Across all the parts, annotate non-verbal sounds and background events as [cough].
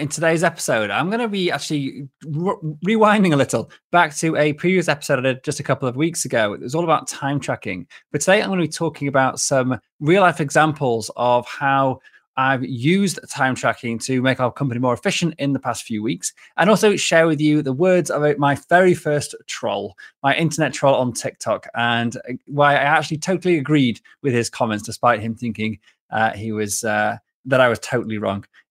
in today's episode, I'm going to be actually re- rewinding a little back to a previous episode I did just a couple of weeks ago. It was all about time tracking. But today I'm going to be talking about some real life examples of how I've used time tracking to make our company more efficient in the past few weeks, and also share with you the words of my very first troll, my internet troll on TikTok, and uh, why I actually totally agreed with his comments, despite him thinking uh, he was uh, that I was totally wrong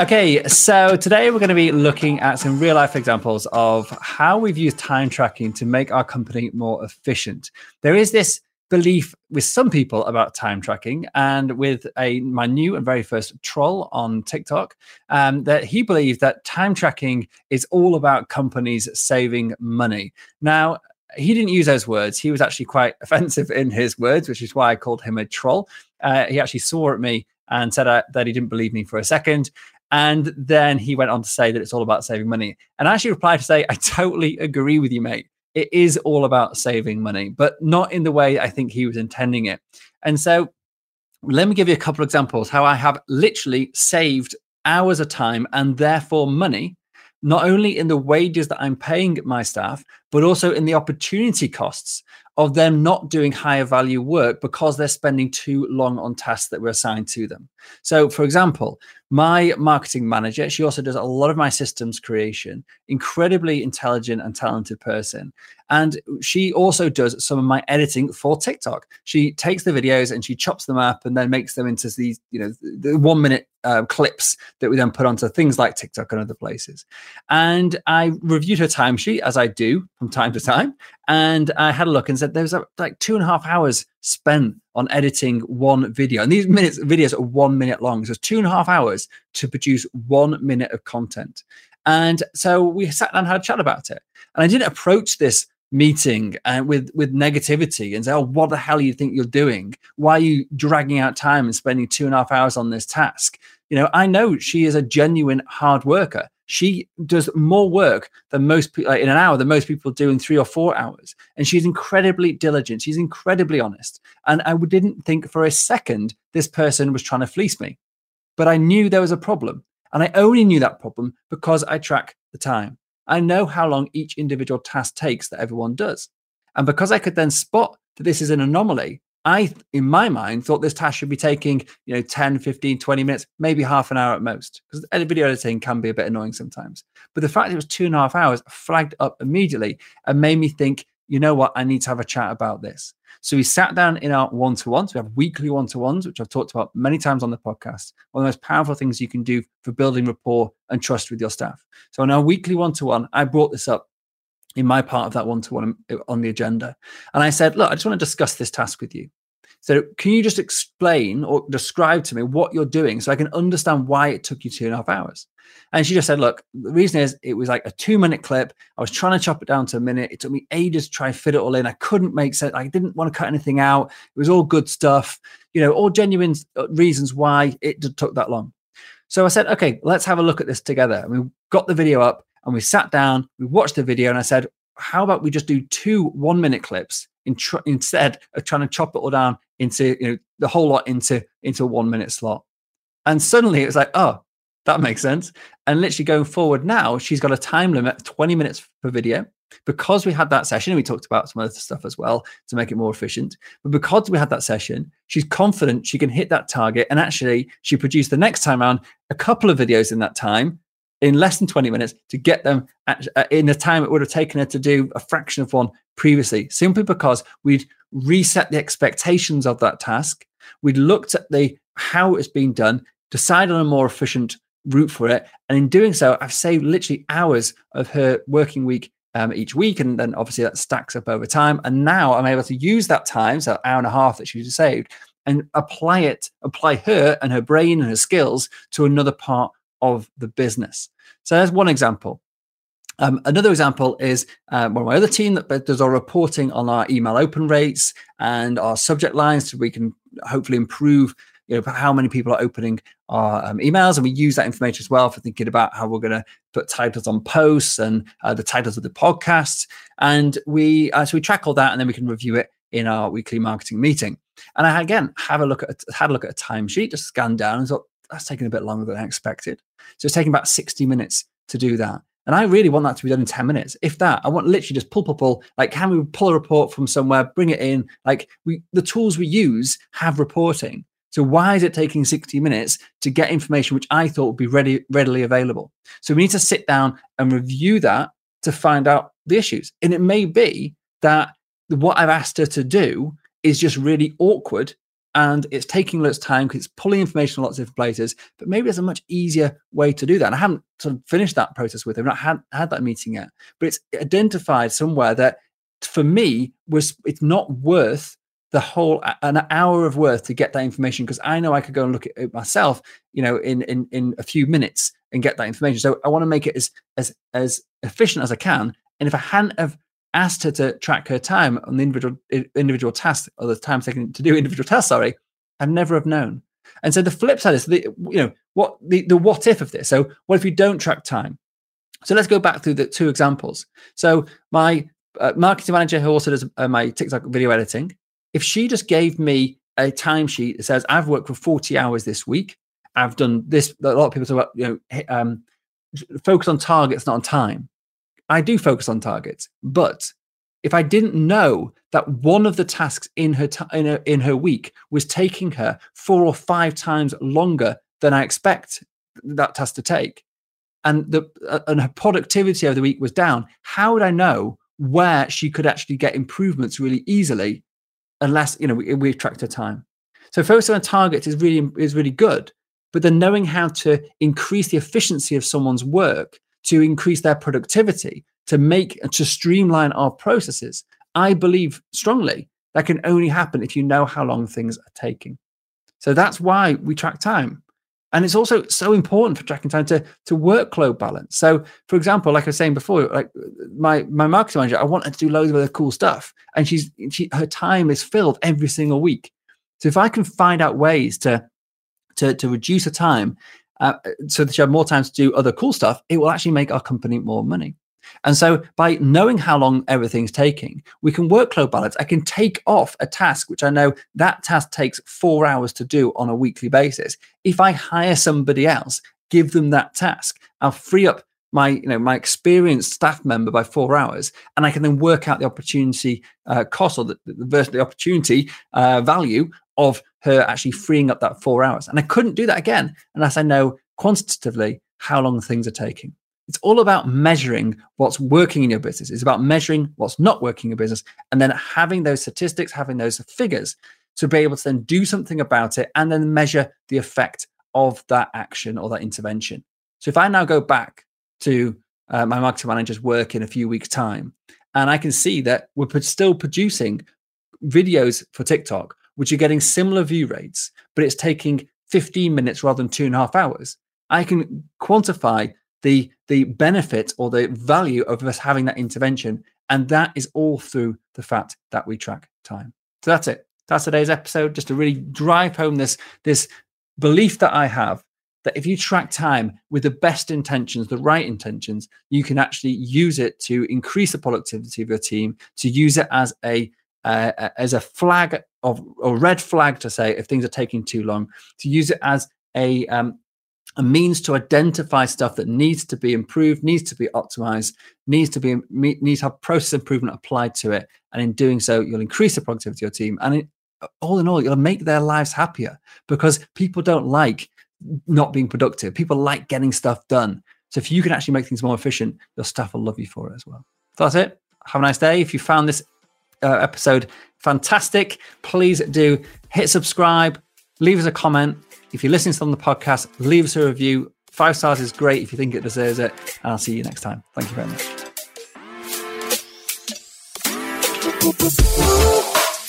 Okay, so today we're going to be looking at some real life examples of how we've used time tracking to make our company more efficient. There is this belief with some people about time tracking and with a my new and very first troll on TikTok um, that he believed that time tracking is all about companies saving money. Now, he didn't use those words. He was actually quite [laughs] offensive in his words, which is why I called him a troll. Uh, he actually swore at me and said uh, that he didn't believe me for a second. And then he went on to say that it's all about saving money. And I actually replied to say, I totally agree with you, mate. It is all about saving money, but not in the way I think he was intending it. And so let me give you a couple of examples how I have literally saved hours of time and therefore money, not only in the wages that I'm paying my staff, but also in the opportunity costs of them not doing higher value work because they're spending too long on tasks that were assigned to them. So, for example, my marketing manager, she also does a lot of my systems creation, incredibly intelligent and talented person. And she also does some of my editing for TikTok. She takes the videos and she chops them up and then makes them into these, you know, the one minute uh, clips that we then put onto things like TikTok and other places. And I reviewed her timesheet as I do from time to time. And I had a look and said there was like two and a half hours spent on editing one video. And these minutes videos are one minute long. So it's two and a half hours to produce one minute of content. And so we sat down and had a chat about it. And I didn't approach this meeting uh, with with negativity and say, "Oh, what the hell do you think you're doing? Why are you dragging out time and spending two and a half hours on this task?" You know, I know she is a genuine hard worker. She does more work than most people in an hour than most people do in three or four hours, and she's incredibly diligent. She's incredibly honest, and I didn't think for a second this person was trying to fleece me, but I knew there was a problem, and I only knew that problem because I track the time. I know how long each individual task takes that everyone does. And because I could then spot that this is an anomaly, I, in my mind, thought this task should be taking, you know, 10, 15, 20 minutes, maybe half an hour at most. Because video editing can be a bit annoying sometimes. But the fact it was two and a half hours flagged up immediately and made me think, you know what, I need to have a chat about this. So we sat down in our one to ones. We have weekly one to ones, which I've talked about many times on the podcast. One of the most powerful things you can do for building rapport and trust with your staff. So in our weekly one to one, I brought this up in my part of that one to one on the agenda. And I said, look, I just want to discuss this task with you. So, can you just explain or describe to me what you're doing so I can understand why it took you two and a half hours? And she just said, Look, the reason is it was like a two minute clip. I was trying to chop it down to a minute. It took me ages to try and fit it all in. I couldn't make sense. I didn't want to cut anything out. It was all good stuff, you know, all genuine uh, reasons why it took that long. So I said, Okay, let's have a look at this together. And we got the video up and we sat down, we watched the video, and I said, How about we just do two one minute clips in tr- instead of trying to chop it all down into you know the whole lot into into a one minute slot. And suddenly it was like, oh, that makes sense. And literally going forward now, she's got a time limit of 20 minutes per video. Because we had that session, and we talked about some other stuff as well to make it more efficient. But because we had that session, she's confident she can hit that target. And actually, she produced the next time around a couple of videos in that time in less than 20 minutes to get them at, uh, in the time it would have taken her to do a fraction of one previously, simply because we'd reset the expectations of that task. We'd looked at the how it's been done, decided on a more efficient route for it, and in doing so, I've saved literally hours of her working week um, each week, and then obviously that stacks up over time. And now I'm able to use that time, so hour and a half that she's saved, and apply it, apply her and her brain and her skills to another part of the business. So there's one example. Um, another example is uh, one of my other team that does our reporting on our email open rates and our subject lines so we can hopefully improve you know how many people are opening our um, emails and we use that information as well for thinking about how we're going to put titles on posts and uh, the titles of the podcasts and we uh, so we track all that and then we can review it in our weekly marketing meeting and i again have a look at had a look at a timesheet just scan down and thought that's taking a bit longer than i expected so it's taking about 60 minutes to do that and I really want that to be done in 10 minutes. If that, I want literally just pull, pull, pull. Like, can we pull a report from somewhere, bring it in? Like, we the tools we use have reporting. So why is it taking 60 minutes to get information which I thought would be ready, readily available? So we need to sit down and review that to find out the issues. And it may be that what I've asked her to do is just really awkward and it's taking lots of time because it's pulling information from lots of different places. But maybe there's a much easier way to do that. And I haven't sort of finished that process with him. I haven't had that meeting yet, but it's identified somewhere that for me was it's not worth the whole an hour of worth to get that information because I know I could go and look at it myself, you know, in in in a few minutes and get that information. So I want to make it as as as efficient as I can. And if I hadn't have asked her to track her time on the individual individual tasks or the time taken to do individual tasks, sorry, I'd never have known. And so the flip side is the you know what the the what if of this. So what if you don't track time? So let's go back through the two examples. So my uh, marketing manager who also does uh, my TikTok video editing, if she just gave me a timesheet that says I've worked for 40 hours this week, I've done this. A lot of people talk about you know um, focus on targets, not on time. I do focus on targets, but if I didn't know that one of the tasks in her in her in her week was taking her four or five times longer than I expect that task to take, and the uh, and her productivity over the week was down, how would I know where she could actually get improvements really easily unless you know we, we tracked her time. So focusing on targets is really is really good, but then knowing how to increase the efficiency of someone's work to increase their productivity, to make to streamline our processes, I believe strongly that can only happen if you know how long things are taking. So that's why we track time. And it's also so important for tracking time to, to workload balance. So, for example, like I was saying before, like my my marketing manager, I want her to do loads of other cool stuff, and she's she her time is filled every single week. So if I can find out ways to to to reduce her time, uh, so that she have more time to do other cool stuff, it will actually make our company more money. And so by knowing how long everything's taking, we can workload balance. I can take off a task, which I know that task takes four hours to do on a weekly basis. If I hire somebody else, give them that task, I'll free up my you know my experienced staff member by four hours and i can then work out the opportunity uh, cost or the, the, the opportunity uh, value of her actually freeing up that four hours and i couldn't do that again unless i know quantitatively how long things are taking it's all about measuring what's working in your business. It's about measuring what's not working in your business and then having those statistics, having those figures to be able to then do something about it and then measure the effect of that action or that intervention. So if I now go back to uh, my marketing manager's work in a few weeks' time, and I can see that we're still producing videos for TikTok, which are getting similar view rates, but it's taking 15 minutes rather than two and a half hours. I can quantify the the benefit or the value of us having that intervention and that is all through the fact that we track time so that's it that's today's episode just to really drive home this this belief that i have that if you track time with the best intentions the right intentions you can actually use it to increase the productivity of your team to use it as a uh, as a flag of a red flag to say if things are taking too long to use it as a um, a means to identify stuff that needs to be improved, needs to be optimized, needs to be needs to have process improvement applied to it. And in doing so, you'll increase the productivity of your team. And it, all in all, you'll make their lives happier because people don't like not being productive. People like getting stuff done. So if you can actually make things more efficient, your staff will love you for it as well. So that's it. Have a nice day. If you found this uh, episode fantastic, please do hit subscribe, leave us a comment if you're listening to on the podcast, leave us a review. Five stars is great if you think it deserves it. And I'll see you next time. Thank you very much.